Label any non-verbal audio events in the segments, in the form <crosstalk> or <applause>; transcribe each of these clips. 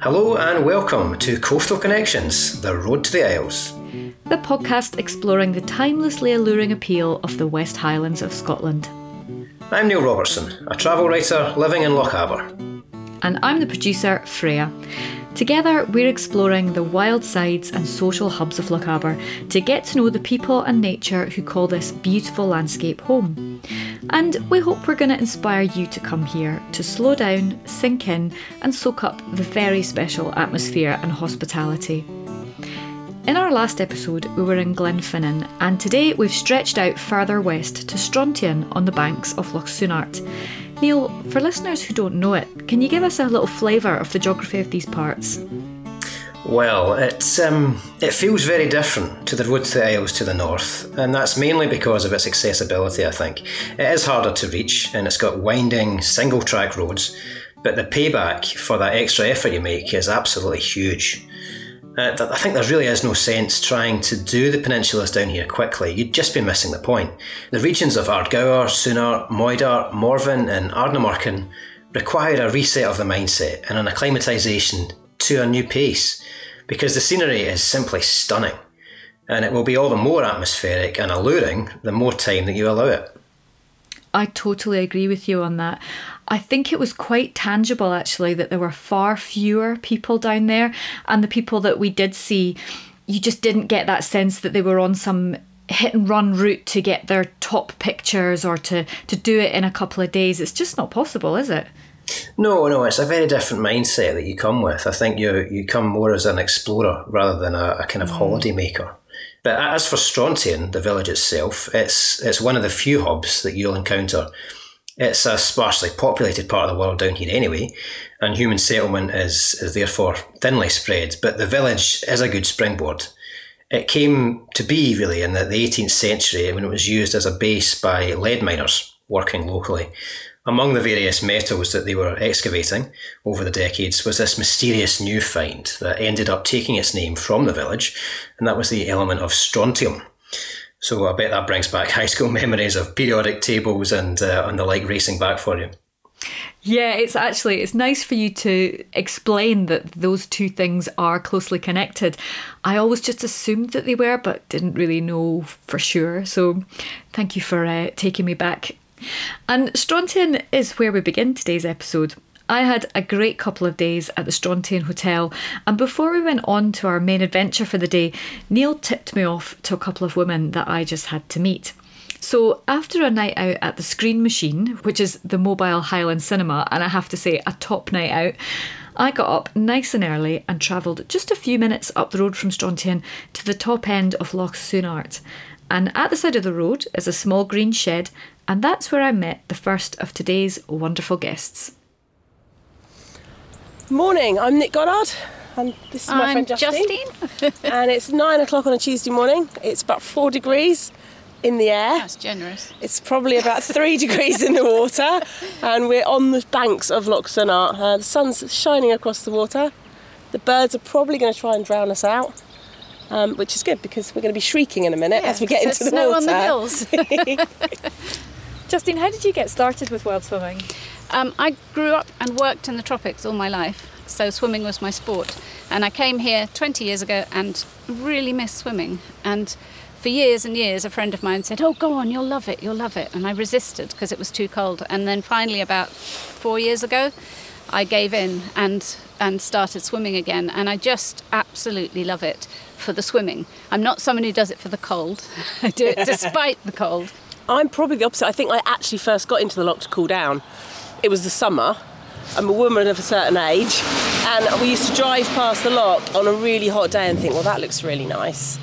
Hello and welcome to Coastal Connections, the road to the Isles. The podcast exploring the timelessly alluring appeal of the West Highlands of Scotland. I'm Neil Robertson, a travel writer living in Lochaber. And I'm the producer, Freya. Together, we're exploring the wild sides and social hubs of Lochaber to get to know the people and nature who call this beautiful landscape home. And we hope we're going to inspire you to come here to slow down, sink in, and soak up the very special atmosphere and hospitality. In our last episode, we were in Glenfinnan, and today we've stretched out further west to Strontian on the banks of Loch Sunart. Neil, for listeners who don't know it, can you give us a little flavour of the geography of these parts? Well, it's um, it feels very different to the road to the Isles to the north, and that's mainly because of its accessibility. I think it is harder to reach, and it's got winding single track roads, but the payback for that extra effort you make is absolutely huge. Uh, I think there really is no sense trying to do the peninsulas down here quickly. You'd just be missing the point. The regions of Ardgour, Sunart, Moidart, Morvern, and Ardnamurchan require a reset of the mindset and an acclimatisation to a new pace because the scenery is simply stunning and it will be all the more atmospheric and alluring the more time that you allow it. I totally agree with you on that. I think it was quite tangible actually that there were far fewer people down there, and the people that we did see, you just didn't get that sense that they were on some hit and run route to get their top pictures or to, to do it in a couple of days. It's just not possible, is it? No, no, it's a very different mindset that you come with. I think you you come more as an explorer rather than a, a kind of mm. holiday maker. But as for Strontian, the village itself, it's it's one of the few hubs that you'll encounter it's a sparsely populated part of the world down here anyway, and human settlement is, is therefore thinly spread, but the village is a good springboard. It came to be really in the, the 18th century when it was used as a base by lead miners working locally. Among the various metals that they were excavating over the decades was this mysterious new find that ended up taking its name from the village, and that was the element of strontium. So I bet that brings back <laughs> high school memories of periodic tables and uh, and the like racing back for you. Yeah, it's actually it's nice for you to explain that those two things are closely connected. I always just assumed that they were, but didn't really know for sure. So, thank you for uh, taking me back. And Strontian is where we begin today's episode. I had a great couple of days at the Strontian Hotel, and before we went on to our main adventure for the day, Neil tipped me off to a couple of women that I just had to meet. So, after a night out at the Screen Machine, which is the mobile Highland cinema, and I have to say, a top night out, I got up nice and early and travelled just a few minutes up the road from Strontian to the top end of Loch Sunart. And at the side of the road is a small green shed, and that's where I met the first of today's wonderful guests. Morning, I'm Nick Goddard, and this is my I'm friend Justine. Justine. <laughs> and it's nine o'clock on a Tuesday morning. It's about four degrees in the air. That's generous. It's probably about three <laughs> degrees in the water, and we're on the banks of Loch Sunart. Uh, the sun's shining across the water. The birds are probably going to try and drown us out. Um, which is good because we're going to be shrieking in a minute yeah, as we get into the snow water. on the hills. <laughs> Justine, how did you get started with wild swimming? Um, I grew up and worked in the tropics all my life, so swimming was my sport. And I came here 20 years ago and really missed swimming. And for years and years, a friend of mine said, Oh, go on, you'll love it, you'll love it. And I resisted because it was too cold. And then finally, about four years ago, I gave in and, and started swimming again. And I just absolutely love it for the swimming. I'm not someone who does it for the cold, <laughs> I do it <laughs> despite the cold. I'm probably the opposite. I think I actually first got into the lock to cool down. It was the summer. I'm a woman of a certain age, and we used to drive past the lock on a really hot day and think, well, that looks really nice.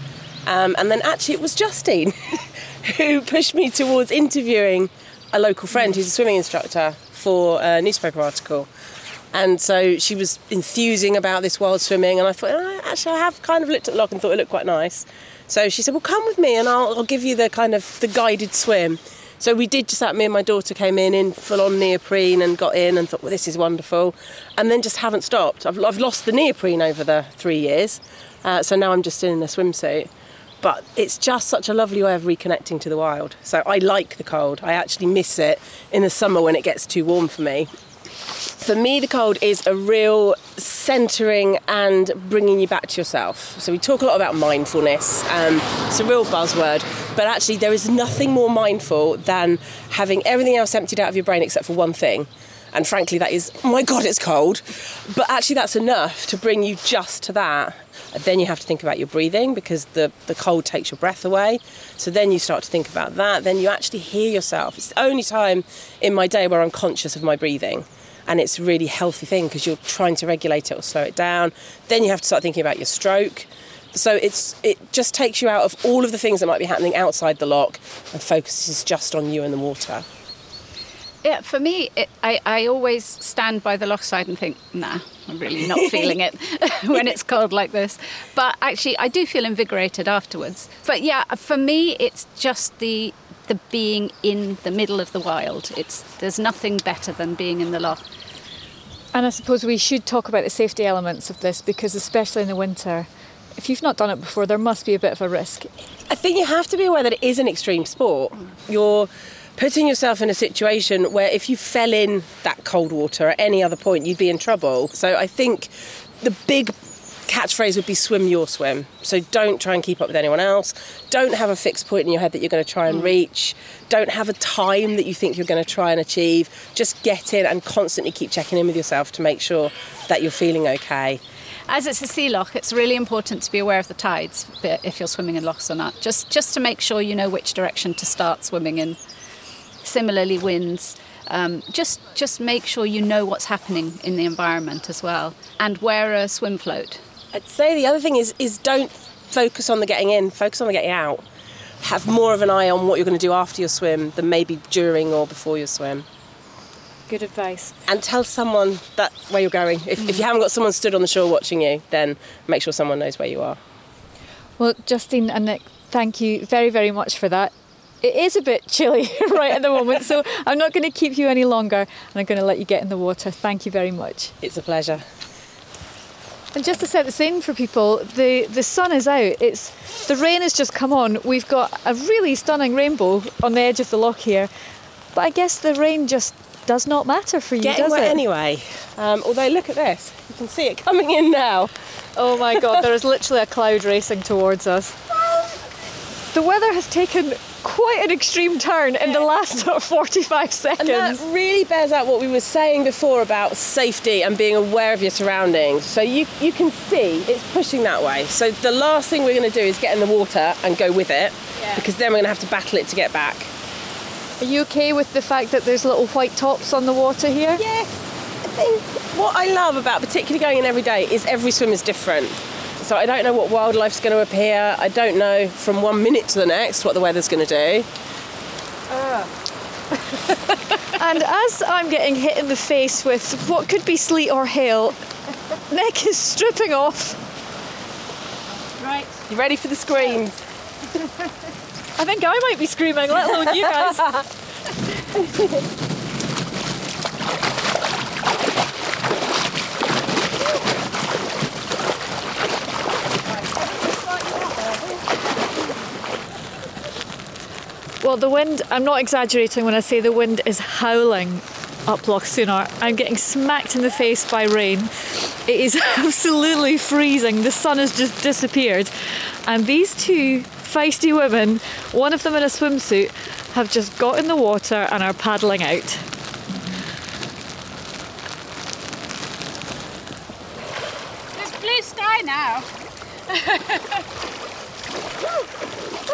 Um, and then actually, it was Justine <laughs> who pushed me towards interviewing a local friend who's a swimming instructor for a newspaper article. And so she was enthusing about this wild swimming, and I thought, oh, actually, I have kind of looked at the lock and thought it looked quite nice. So she said, "Well, come with me, and I'll, I'll give you the kind of the guided swim." So we did just that. Me and my daughter came in in full on neoprene and got in and thought, "Well, this is wonderful," and then just haven't stopped. I've, I've lost the neoprene over the three years, uh, so now I'm just in a swimsuit. But it's just such a lovely way of reconnecting to the wild. So I like the cold. I actually miss it in the summer when it gets too warm for me. For me, the cold is a real centering and bringing you back to yourself. So we talk a lot about mindfulness. Um, it's a real buzzword, but actually there is nothing more mindful than having everything else emptied out of your brain except for one thing. And frankly, that is, oh my God, it's cold. But actually, that's enough to bring you just to that. And then you have to think about your breathing because the, the cold takes your breath away. So then you start to think about that. Then you actually hear yourself. It's the only time in my day where I'm conscious of my breathing and it's a really healthy thing because you're trying to regulate it or slow it down. Then you have to start thinking about your stroke. So it's it just takes you out of all of the things that might be happening outside the lock and focuses just on you and the water. Yeah, for me, it, I, I always stand by the loch side and think, nah, I'm really not <laughs> feeling it <laughs> when it's cold like this. But actually, I do feel invigorated afterwards. But yeah, for me, it's just the the being in the middle of the wild. It's there's nothing better than being in the loch. And I suppose we should talk about the safety elements of this because, especially in the winter, if you've not done it before, there must be a bit of a risk. I think you have to be aware that it is an extreme sport. You're putting yourself in a situation where if you fell in that cold water at any other point, you'd be in trouble. So I think the big catchphrase would be swim your swim. So don't try and keep up with anyone else. Don't have a fixed point in your head that you're going to try and reach. Don't have a time that you think you're going to try and achieve. Just get in and constantly keep checking in with yourself to make sure that you're feeling okay. As it's a sea loch, it's really important to be aware of the tides if you're swimming in lochs or not. Just just to make sure you know which direction to start swimming in. Similarly, winds. Um, just just make sure you know what's happening in the environment as well, and wear a swim float. I'd say the other thing is is don't focus on the getting in, focus on the getting out. Have more of an eye on what you're going to do after your swim than maybe during or before your swim. Good advice. And tell someone that where you're going. If, mm. if you haven't got someone stood on the shore watching you, then make sure someone knows where you are. Well, Justine and Nick, thank you very, very much for that. It is a bit chilly <laughs> right at the moment, so I'm not going to keep you any longer and I'm going to let you get in the water. Thank you very much. It's a pleasure. And just to set the scene for people, the, the sun is out. It's the rain has just come on. We've got a really stunning rainbow on the edge of the lock here. But I guess the rain just does not matter for you, Getting does wet it? anyway. Um, although look at this, you can see it coming in now. Oh my god, there is literally a cloud racing towards us. <laughs> The weather has taken quite an extreme turn in the last <laughs> 45 seconds. And that really bears out what we were saying before about safety and being aware of your surroundings. So you, you can see it's pushing that way. So the last thing we're going to do is get in the water and go with it yeah. because then we're going to have to battle it to get back. Are you okay with the fact that there's little white tops on the water here? Yes. I think what I love about particularly going in every day is every swim is different. So I don't know what wildlife's going to appear. I don't know from one minute to the next what the weather's going to do. Uh. <laughs> and as I'm getting hit in the face with what could be sleet or hail, Nick is stripping off. Right. You ready for the screams? I think I might be screaming, let alone you guys. <laughs> Well, the wind, I'm not exaggerating when I say the wind is howling up Loch Sunart. I'm getting smacked in the face by rain. It is <laughs> absolutely freezing. The sun has just disappeared. And these two feisty women, one of them in a swimsuit, have just got in the water and are paddling out. There's blue sky now. <laughs>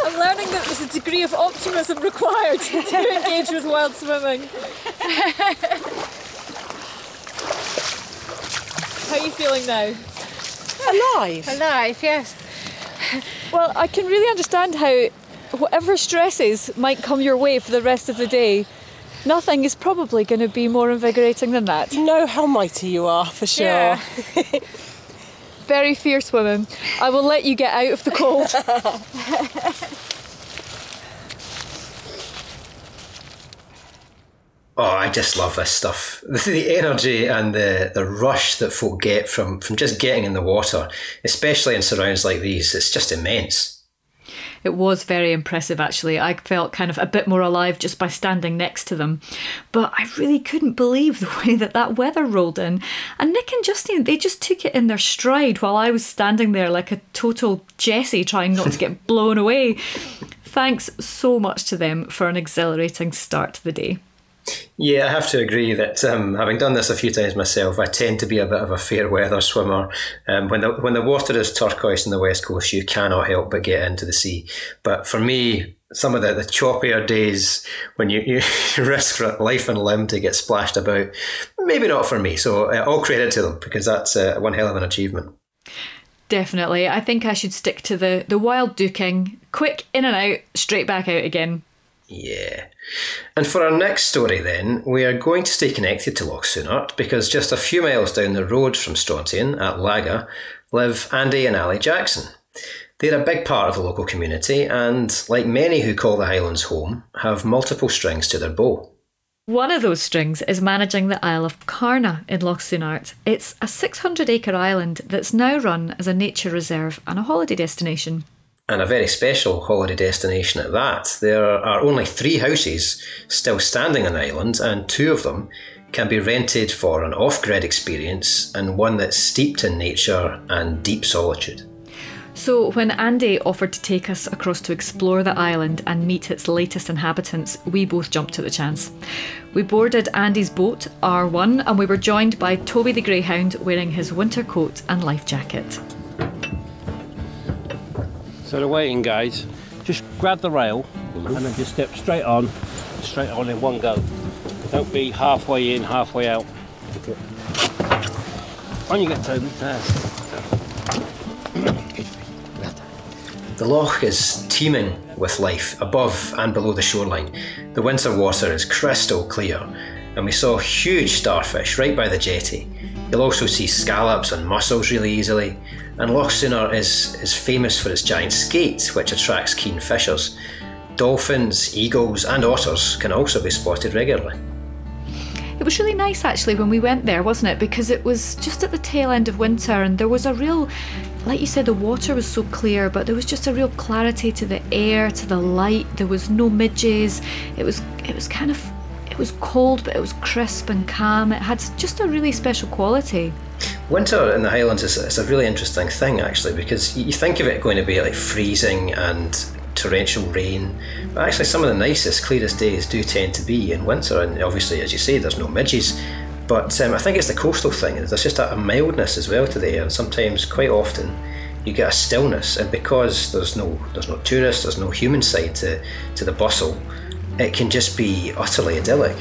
I'm learning that there's a degree of optimism required <laughs> to engage with wild swimming. How are you feeling now? Alive. Alive, yes. Well, I can really understand how whatever stresses might come your way for the rest of the day, nothing is probably going to be more invigorating than that. You know how mighty you are, for sure. Yeah. <laughs> Very fierce woman. I will let you get out of the cold. <laughs> Oh, I just love this stuff. The energy and the, the rush that folk get from, from just getting in the water, especially in surrounds like these, it's just immense. It was very impressive, actually. I felt kind of a bit more alive just by standing next to them. But I really couldn't believe the <laughs> way that that weather rolled in. And Nick and Justine, they just took it in their stride while I was standing there like a total Jessie trying not to get <laughs> blown away. Thanks so much to them for an exhilarating start to the day. Yeah, I have to agree that um, having done this a few times myself, I tend to be a bit of a fair weather swimmer. Um, when the when the water is turquoise in the west coast, you cannot help but get into the sea. But for me, some of the, the choppier days when you, you <laughs> risk life and limb to get splashed about, maybe not for me. So uh, all credit to them because that's uh, one hell of an achievement. Definitely. I think I should stick to the, the wild dooking, quick in and out, straight back out again. Yeah. And for our next story, then, we are going to stay connected to Loch Sunart because just a few miles down the road from Strontian at Laga live Andy and Ali Jackson. They're a big part of the local community and, like many who call the Highlands home, have multiple strings to their bow. One of those strings is managing the Isle of Carna in Loch Sunart. It's a 600 acre island that's now run as a nature reserve and a holiday destination and a very special holiday destination at that. There are only three houses still standing on the island, and two of them can be rented for an off grid experience and one that's steeped in nature and deep solitude. So, when Andy offered to take us across to explore the island and meet its latest inhabitants, we both jumped at the chance. We boarded Andy's boat, R1, and we were joined by Toby the Greyhound wearing his winter coat and life jacket. So the waiting guys, just grab the rail mm-hmm. and then just step straight on, straight on in one go. Don't be halfway in, halfway out. On you get, Toby. The loch is teeming with life above and below the shoreline. The winter water is crystal clear, and we saw huge starfish right by the jetty. You'll also see scallops and mussels really easily, and Loch Sunart is, is famous for its giant skate, which attracts keen fishers. Dolphins, eagles, and otters can also be spotted regularly. It was really nice actually when we went there, wasn't it? Because it was just at the tail end of winter and there was a real, like you said, the water was so clear, but there was just a real clarity to the air, to the light. There was no midges. It was, it was kind of, was cold, but it was crisp and calm. It had just a really special quality. Winter in the Highlands is, a really interesting thing, actually, because you think of it going to be like freezing and torrential rain, but actually, some of the nicest, clearest days do tend to be in winter. And obviously, as you say, there's no midges. But um, I think it's the coastal thing. There's just a, a mildness as well to the air, and sometimes, quite often, you get a stillness. And because there's no there's no tourists, there's no human side to, to the bustle, it can just be utterly idyllic.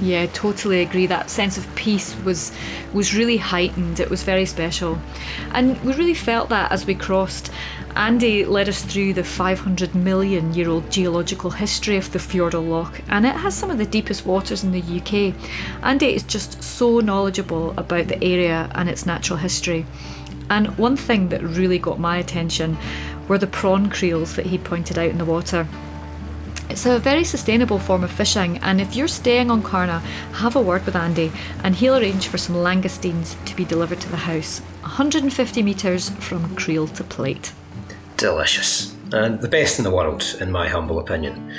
Yeah, totally agree. That sense of peace was was really heightened. It was very special, and we really felt that as we crossed. Andy led us through the 500 million year old geological history of the Fjordell Loch, and it has some of the deepest waters in the UK. Andy is just so knowledgeable about the area and its natural history. And one thing that really got my attention were the prawn creels that he pointed out in the water. It's a very sustainable form of fishing, and if you're staying on Carna, have a word with Andy and he'll arrange for some langoustines to be delivered to the house, 150 metres from creel to plate. Delicious, and the best in the world, in my humble opinion.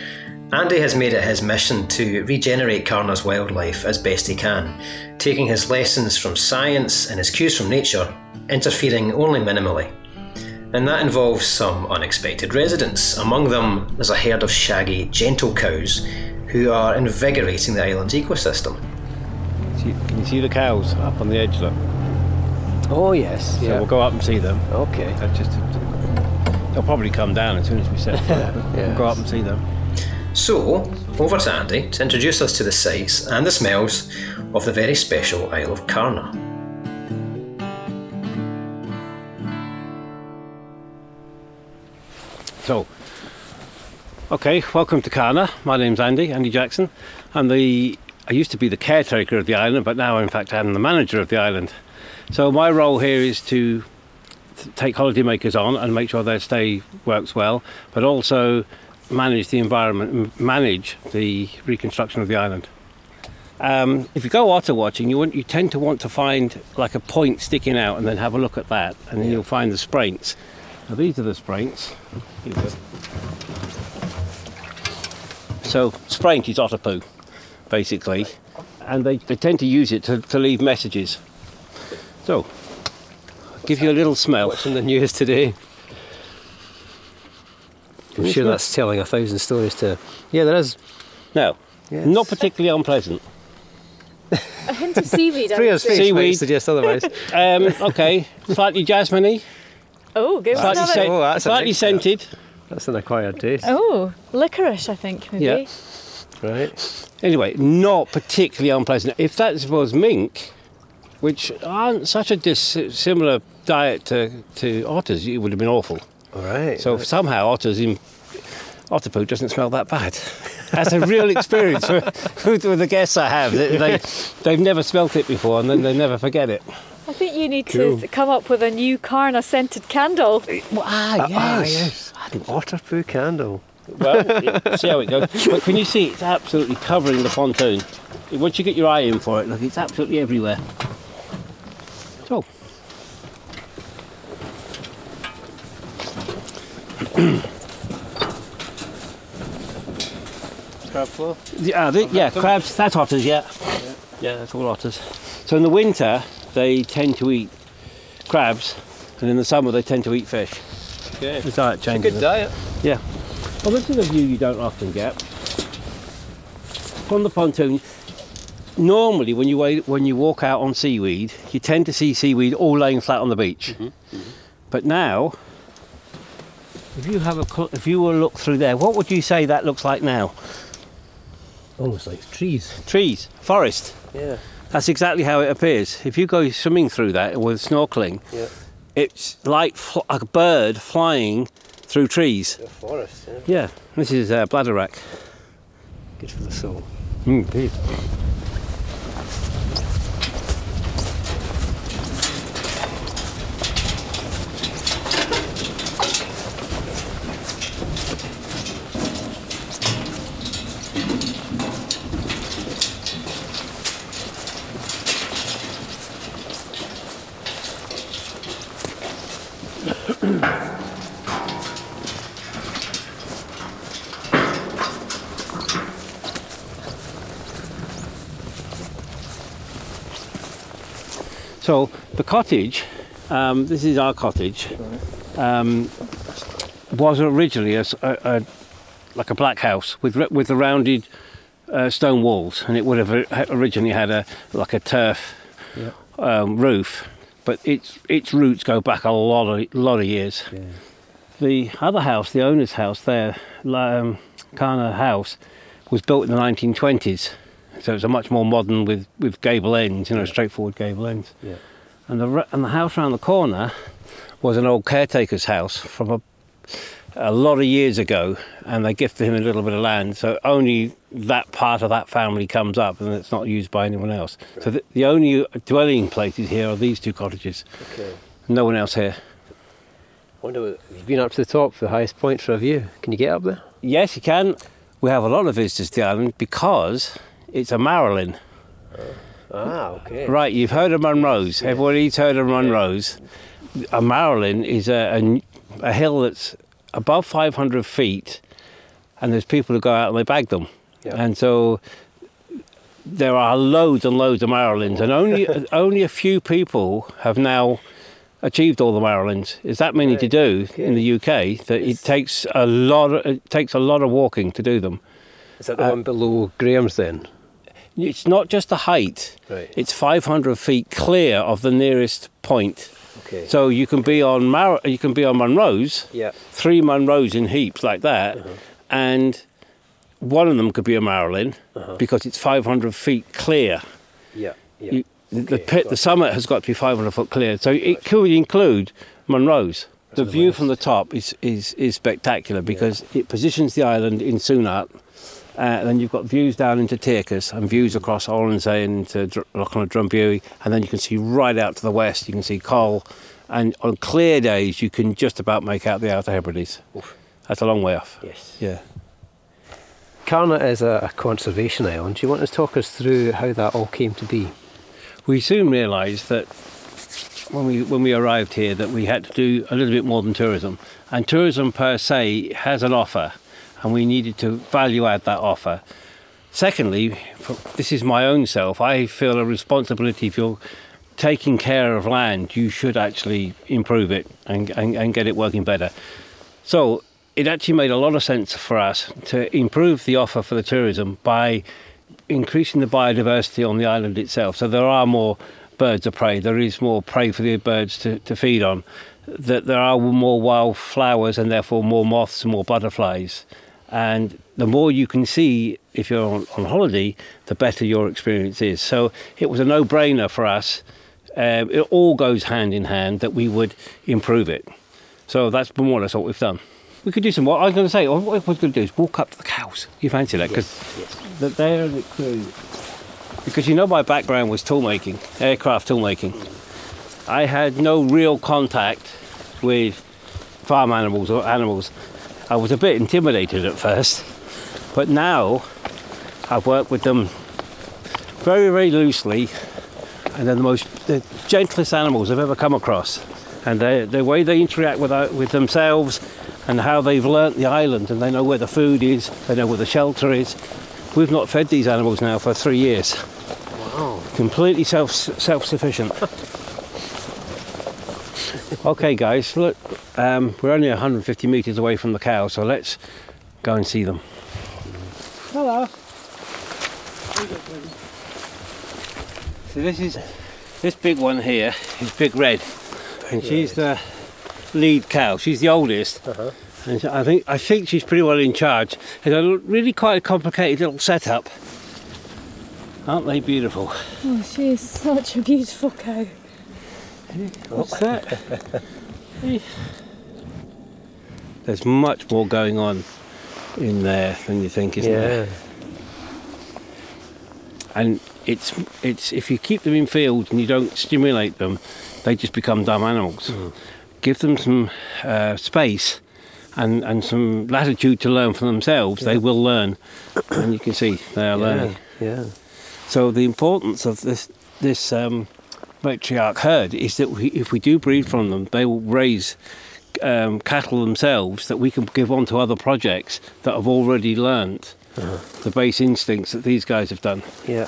Andy has made it his mission to regenerate Carna's wildlife as best he can, taking his lessons from science and his cues from nature, interfering only minimally and that involves some unexpected residents. Among them, is a herd of shaggy, gentle cows who are invigorating the island's ecosystem. Can you see the cows up on the edge there? Oh, yes. So yeah. we'll go up and see them. Okay. Uh, just, they'll probably come down as soon as we set foot. <laughs> yes. We'll go up and see them. So, over to Andy to introduce us to the sights and the smells of the very special Isle of Carna. So, okay, welcome to Carna. My name's Andy, Andy Jackson. I'm the I used to be the caretaker of the island, but now in fact I'm the manager of the island. So my role here is to take holidaymakers on and make sure their stay works well, but also manage the environment, manage the reconstruction of the island. Um, if you go otter watching, you want you tend to want to find like a point sticking out and then have a look at that, and then you'll find the spraints Now these are the spraints. Here we go. So spraint is otter poo, basically, and they, they tend to use it to, to leave messages. So, I'll give you a little smell. from the news today? I'm sure that's telling a thousand stories to. Yeah, there is. No, Yes. not particularly unpleasant. A hint of seaweed. I Freya's would. Seaweed. might suggest otherwise. <laughs> Um, okay, slightly jasminy, Oh, give us slightly, another. scent- Oh, that's a slightly mixture. scented. That's an acquired taste. Oh, licorice, I think, maybe. Yeah. Right. Anyway, not particularly unpleasant. If that was mink, which aren't such a dissimilar diet to, to otters, it would have been awful. All right. So somehow otters in otter poo doesn't smell that bad. That's a real experience <laughs> with, with the guests I have. They, they, they've never smelt it before and then they never forget it. I think you need Cool. to come up with a new Carna scented candle. ah, Ah, yes. An otter poo candle. Well, <laughs> see how it goes. But can you see it's absolutely covering the pontoon? Once you get your eye in for it, look, it's absolutely everywhere. So. <clears throat> Crab floor. Yeah, the, yeah, crabs, that's otters, yeah. Yeah, that's all otters. So in the winter, they tend to eat crabs, and in the summer, they tend to eat fish. Okay. The diet A changes. good diet. Yeah. Well, this is a view you don't often get. From the pontoon, normally when you wa- when you walk out on seaweed, you tend to see seaweed all laying flat on the beach. Mm-hmm. Mm-hmm. But now, if you have a if you were to look through there, what would you say that looks like now? Almost like trees. Trees, forest. Yeah. That's exactly how it appears. If you go swimming through that with snorkeling, Yeah. it's like fl- a bird flying through trees. A forest. Yeah. Yeah, this is uh, bladderwrack. Good for the soul. Mm, indeed. So the cottage, um, this is our cottage, um, was originally a, a- a- like a black house with with the rounded uh, stone walls, and it would have originally had a like a turf Yeah. um, roof, but its its roots go back a lot of lot of years. Yeah. The other house, the owner's house there, um, Carna House, was built in the 1920s. So it's a much more modern with, with gable ends, you know, straightforward gable ends. Yeah. And the and the house around the corner was an old caretaker's house from a, a lot of years ago, and they gifted him a little bit of land. So only that part of that family comes up, and it's not used by anyone else. So the, the only dwelling places here are these two cottages. Okay. No one else here. I wonder, you've been up to the top, the highest point for a view. Can you get up there? Yes, you can. We have a lot of visitors to the island because it's a Marilyn. Oh. Ah, okay. Right, you've heard of Munros. Everybody's heard of Munros. A Marilyn is a, a, a hill that's above 500 feet, and there's people who go out and they bag them. Yeah. And so there are loads and loads of Marilyns, and only <laughs> only a few people have now achieved all the Marilyns. It's that many to do okay. in the UK that it takes a lot. Of, it takes a lot of walking to do them. Is that the Uh, one below Grahams then? It's not just the height. Right. It's 500 feet clear of the nearest point. Okay. So you can be on Mar- you can be on Munros, yeah. three Munros in heaps like that, Uh-huh. and one of them could be a Marilyn Uh-huh. because it's 500 feet clear. Yeah. Yeah. You, the, pit, the summit has got to be 500 foot clear. So it could include Munros. The the view west. from the top is, is, is spectacular because it positions the island in Sunart. Uh, then you've got views down into Tirkus and views across Oronsay and into Dr- Lochlan Drumbuie, and then you can see right out to the west. You can see Coll, and on clear days you can just about make out the Outer Hebrides. Oof. That's a long way off. Yes. Yeah. Carna is a, a conservation island. Do you want to talk us through how that all came to be? we soon realised that when we when we arrived here that we had to do a little bit more than tourism, and tourism per se has an offer, and we needed to value add that offer. Secondly, for, this is my own self. I feel a responsibility if you're taking care of land, you should actually improve it and, and, and get it working better. So it actually made a lot of sense for us to improve the offer for the tourism by increasing the biodiversity on the island itself. So there are more birds of prey, there is more prey for the birds to, to feed on, that there are more wild flowers and therefore more moths and more butterflies. And the more you can see if you're on, on holiday, the better your experience is. So it was a no brainer for us. Um, it all goes hand in hand that we would improve it. So that's more or less what we've done. We could do some. What I was going to say, what I was going to do is walk up to the cows. You fancy that? Because Yes. they're the crew. Because you know my background was tool making, aircraft tool making. I had no real contact with farm animals or animals. I was a bit intimidated at first, but now I've worked with them very, very loosely, and they're the most the gentlest animals I've ever come across. And they, the way they interact with uh, with themselves, and how they've learnt the island, and they know where the food is, they know where the shelter is. We've not fed these animals now for three years. Wow. Completely self self sufficient. Okay, guys, look, um, we're only 150 metres away from the cow, so let's go and see them. Hello. So this is this big one here is Big Red, and she's the lead cow. She's the oldest, and I think I think she's pretty well in charge. It's a really quite a complicated little setup. Aren't they beautiful? Oh, she is such a beautiful cow. What's that? <laughs> There's much more going on in there than you think, isn't there? Yeah. And it's it's if you keep them in fields and you don't stimulate them, they just become dumb animals. Give them some uh, space and, and some latitude to learn for themselves. They will learn, and you can see they are learning. Yeah. So the importance of this this um, matriarch herd is that we, if we do breed from them, they will raise um, cattle themselves that we can give on to other projects that have already learnt the base instincts that these guys have done. Yeah.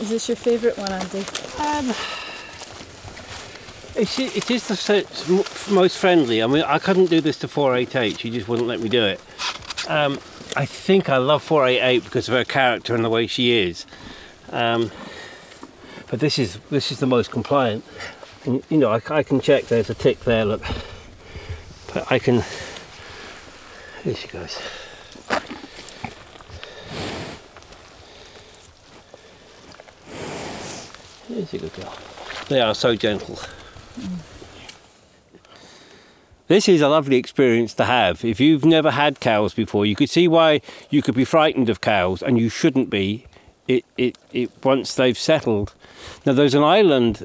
Is this your favourite one, Andy? It's, it is the se- it's m- most friendly. I mean, I couldn't do this to 488. She just wouldn't let me do it. Um, I think I love 488 because of her character and the way she is. Um, but this is this is the most compliant. And, you know, I, I can check. There's a tick there. Look, but I can. Here she goes. Here's a good girl. They are so gentle. This is a lovely experience to have. If you've never had cows before, you could see why you could be frightened of cows, and you shouldn't be. It, it, it once they've settled. Now there's an island.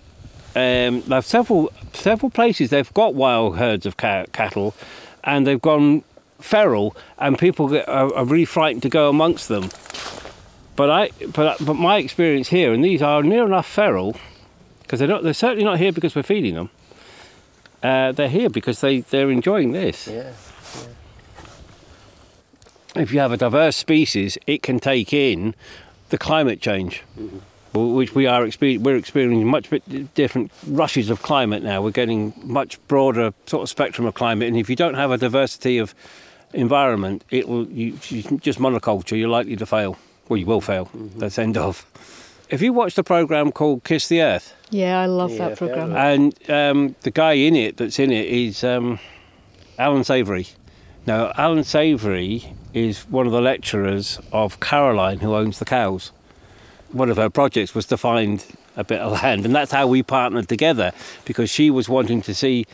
Um, there are several several places they've got wild herds of ca- cattle, and they've gone feral, and people get, are, are really frightened to go amongst them. But I, but but my experience here, and these are near enough feral, because they're not. They're certainly not here because we're feeding them. Uh, they're here because they they're enjoying this. Yeah. If you have a diverse species, it can take in the climate change, w- which we are exper- we're experiencing much bit different rushes of climate now. We're getting much broader sort of spectrum of climate, and if you don't have a diversity of environment, it will you, you just monoculture. You're likely to fail. Well, you will fail. That's end of. Have you watched a program called Kiss the Earth? Yeah, I love Yeah, that programme. And um, the guy in it that's in it is um, Alan Savory. Now, Alan Savory is one of the lecturers of Caroline, who owns the cows. One of her projects was to find a bit of land, and that's how we partnered together because she was wanting to see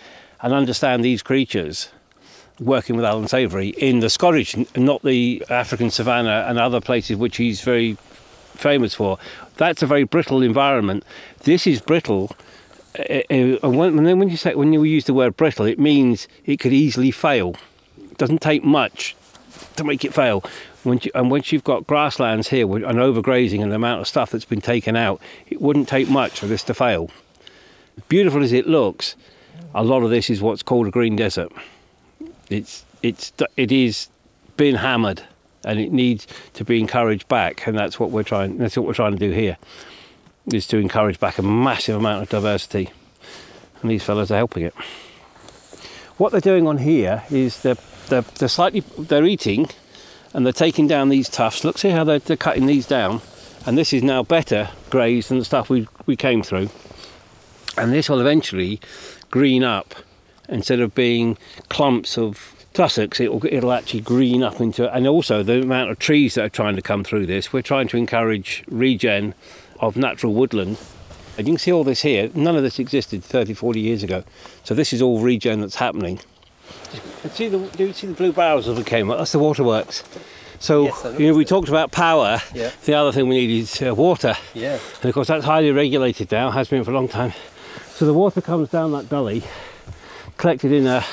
and understand these creatures working with Alan Savory in the Scottish, not the African savannah and other places which he's very famous for. That's a very brittle environment. This is brittle. uh, uh, and and when you say when you use the word brittle, it means it could easily fail. It doesn't take much to make it fail. And once you've got grasslands here and overgrazing and the amount of stuff that's been taken out, it wouldn't take much for this to fail. Beautiful as it looks, a lot of this is what's called a green desert. It's it's it is being hammered, and it needs to be encouraged back, and that's what we're trying. That's what we're trying to do here, is to encourage back a massive amount of diversity, and these fellows are helping it. What they're doing on here is they're they're, they're slightly they're eating, and they're taking down these tufts. Look, see how they're, they're cutting these down, and this is now better grazed than the stuff we we came through, and this will eventually green up. Instead of being clumps of tussocks it'll, it'll actually green up into and also the amount of trees that are trying to come through this we're trying to encourage regen of natural woodland and you can see all this here. None of this existed 30 40 years ago. So this is all regen that's happening. And see the, do you see the blue barrels that came up that's the waterworks. So Yes, you know we talked about power. Yeah. the other thing we need is uh, water. Yeah. and of course that's highly regulated now has been for a long time. So the water comes down that gully collected in a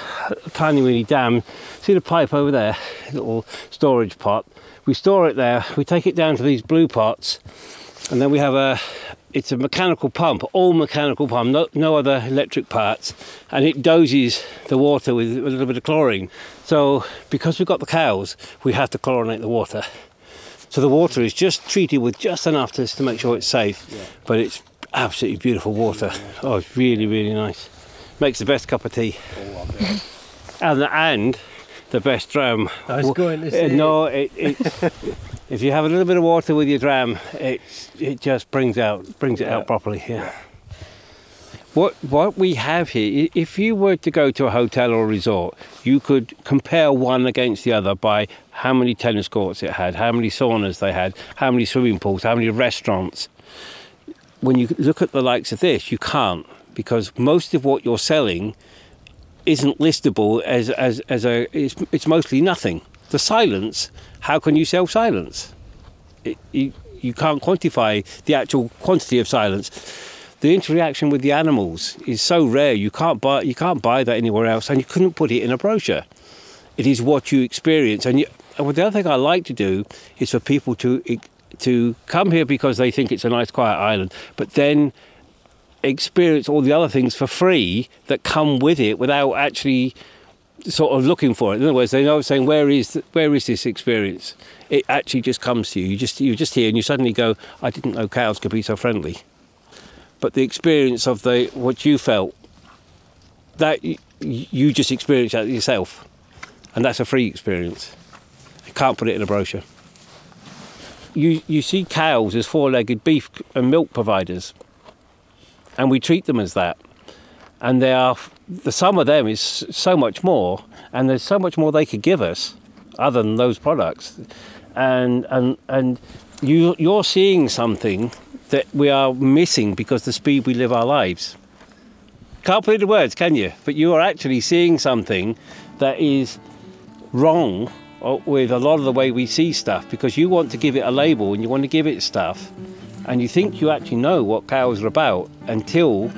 tiny weeny dam. See the pipe over there, little storage pot. We store it there. We take it down to these blue pots, and then we have a. It's a mechanical pump, all mechanical pump, no, no other electric parts, and it doses the water with a little bit of chlorine. So because we've got the cows, we have to chlorinate the water. So the water is just treated with just enough to, to make sure it's safe, but it's absolutely beautiful water. Oh, it's really, really nice. Makes the best cup of tea. Oh, and, and the best dram. I was going to Uh, say. No, it, it, <laughs> if you have a little bit of water with your dram, it, it just brings out brings it Yeah. out properly. Yeah. What what we have here, if you were to go to a hotel or a resort, you could compare one against the other by how many tennis courts it had, how many saunas they had, how many swimming pools, how many restaurants. When you look at the likes of this, you can't because most of what you're selling isn't listable as as as a it's, it's mostly nothing. The silence, how can you sell silence? It, you you can't quantify the actual quantity of silence. The interaction with the animals is so rare. You can't buy you can't buy that anywhere else, and you couldn't put it in a brochure. It is what you experience, and, you, and the other thing I like to do is for people to to come here because they think it's a nice quiet island, but then experience all the other things for free that come with it without actually sort of looking for it. In other words, they know saying where is th- where is this experience? It actually just comes to you. You just you just hear and you suddenly go, I didn't know cows could be so friendly. But the experience of the what you felt that you just experienced that yourself, and that's a free experience. You can't put it in a brochure. You you see cows as four-legged beef and milk providers and we treat them as that. And they are the sum of them is so much more, and there's so much more they could give us, other than those products. And and and you you're seeing something that we are missing because the speed we live our lives. Can't put it into words, can you? But you are actually seeing something that is wrong uh, with a lot of the way we see stuff because you want to give it a label and you want to give it stuff and you think you actually know what cows are about until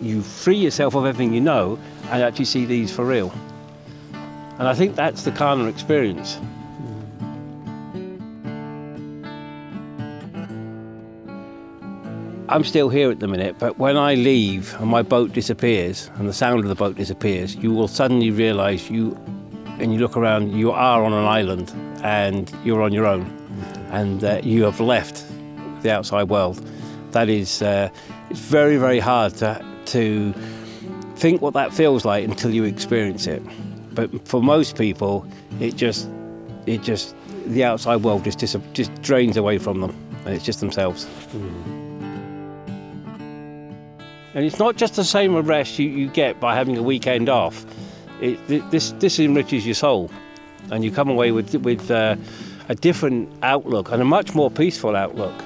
you free yourself of everything you know and actually see these for real. And I think that's the Carna experience. I'm still here at the minute, but when I leave and my boat disappears and the sound of the boat disappears, you will suddenly realise you, and you look around, you are on an island and you're on your own, and uh, you have left the outside world. That is, uh, it's very, very hard to, to think what that feels like until you experience it. But for most people, it just, it just, the outside world just dis- just drains away from them, and it's just themselves. And it's not just the same rest you, you get by having a weekend off. It, this this enriches your soul, and you come away with with uh, a different outlook and a much more peaceful outlook.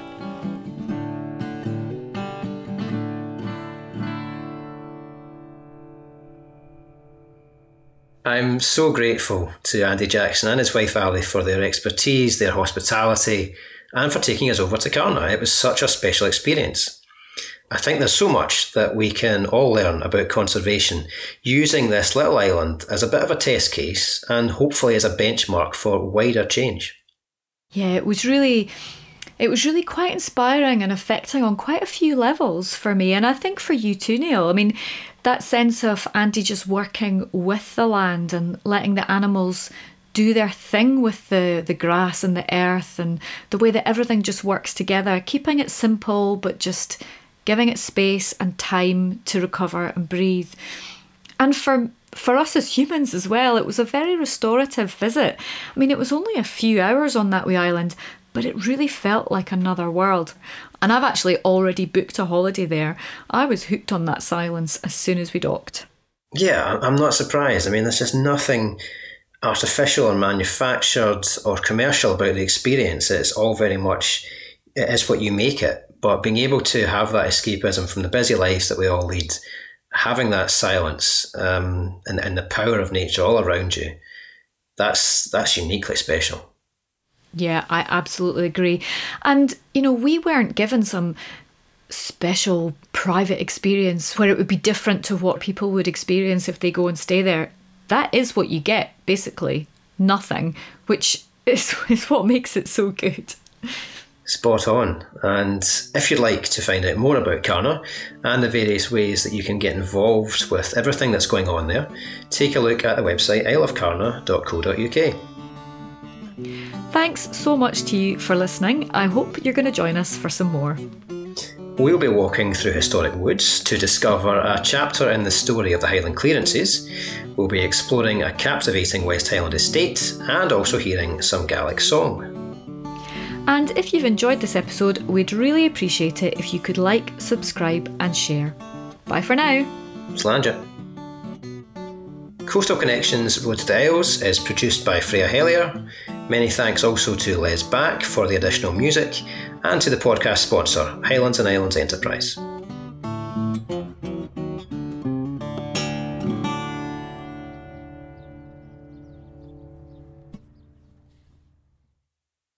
I'm so grateful to Andy Jackson and his wife Ali for their expertise, their hospitality, and for taking us over to Carna. It was such a special experience. I think there's so much that we can all learn about conservation using this little island as a bit of a test case and hopefully as a benchmark for wider change. Yeah, it was really it was really quite inspiring and affecting on quite a few levels for me. And I think for you too, Neil. I mean, that sense of Andy just working with the land and letting the animals do their thing with the, the grass and the earth and the way that everything just works together, keeping it simple but just giving it space and time to recover and breathe. And for for us as humans as well, it was a very restorative visit. I mean, it was only a few hours on that wee island, but it really felt like another world. And I've actually already booked a holiday there. I was hooked on that silence as soon as we docked. Yeah, I'm not surprised. I mean, there's just nothing artificial or manufactured or commercial about the experience. It's all very much, it is what you make it. But being able to have that escapism from the busy lives that we all lead having that silence um, and, and the power of nature all around you, that's that's uniquely special. Yeah, I absolutely agree. And you know, we weren't given some special private experience where it would be different to what people would experience if they go and stay there. That is what you get, basically. Nothing, which <laughs> is, is what makes it so good. Spot on. And if you'd like to find out more about Carna and the various ways that you can get involved with everything that's going on there, take a look at the website isleofcarna.co.uk. Thanks so much to you for listening. I hope you're going to join us for some more. We'll be walking through historic woods to discover a chapter in the story of the Highland clearances. We'll be exploring a captivating West Highland estate and also hearing some Gaelic song. And if you've enjoyed this episode, we'd really appreciate it if you could like, subscribe, and share. Bye for now. Slàinte. Coastal Connections Road to the Isles is produced by Freya Hellier. Many thanks also to Les Back for the additional music and to the podcast sponsor, Highlands and Islands Enterprise.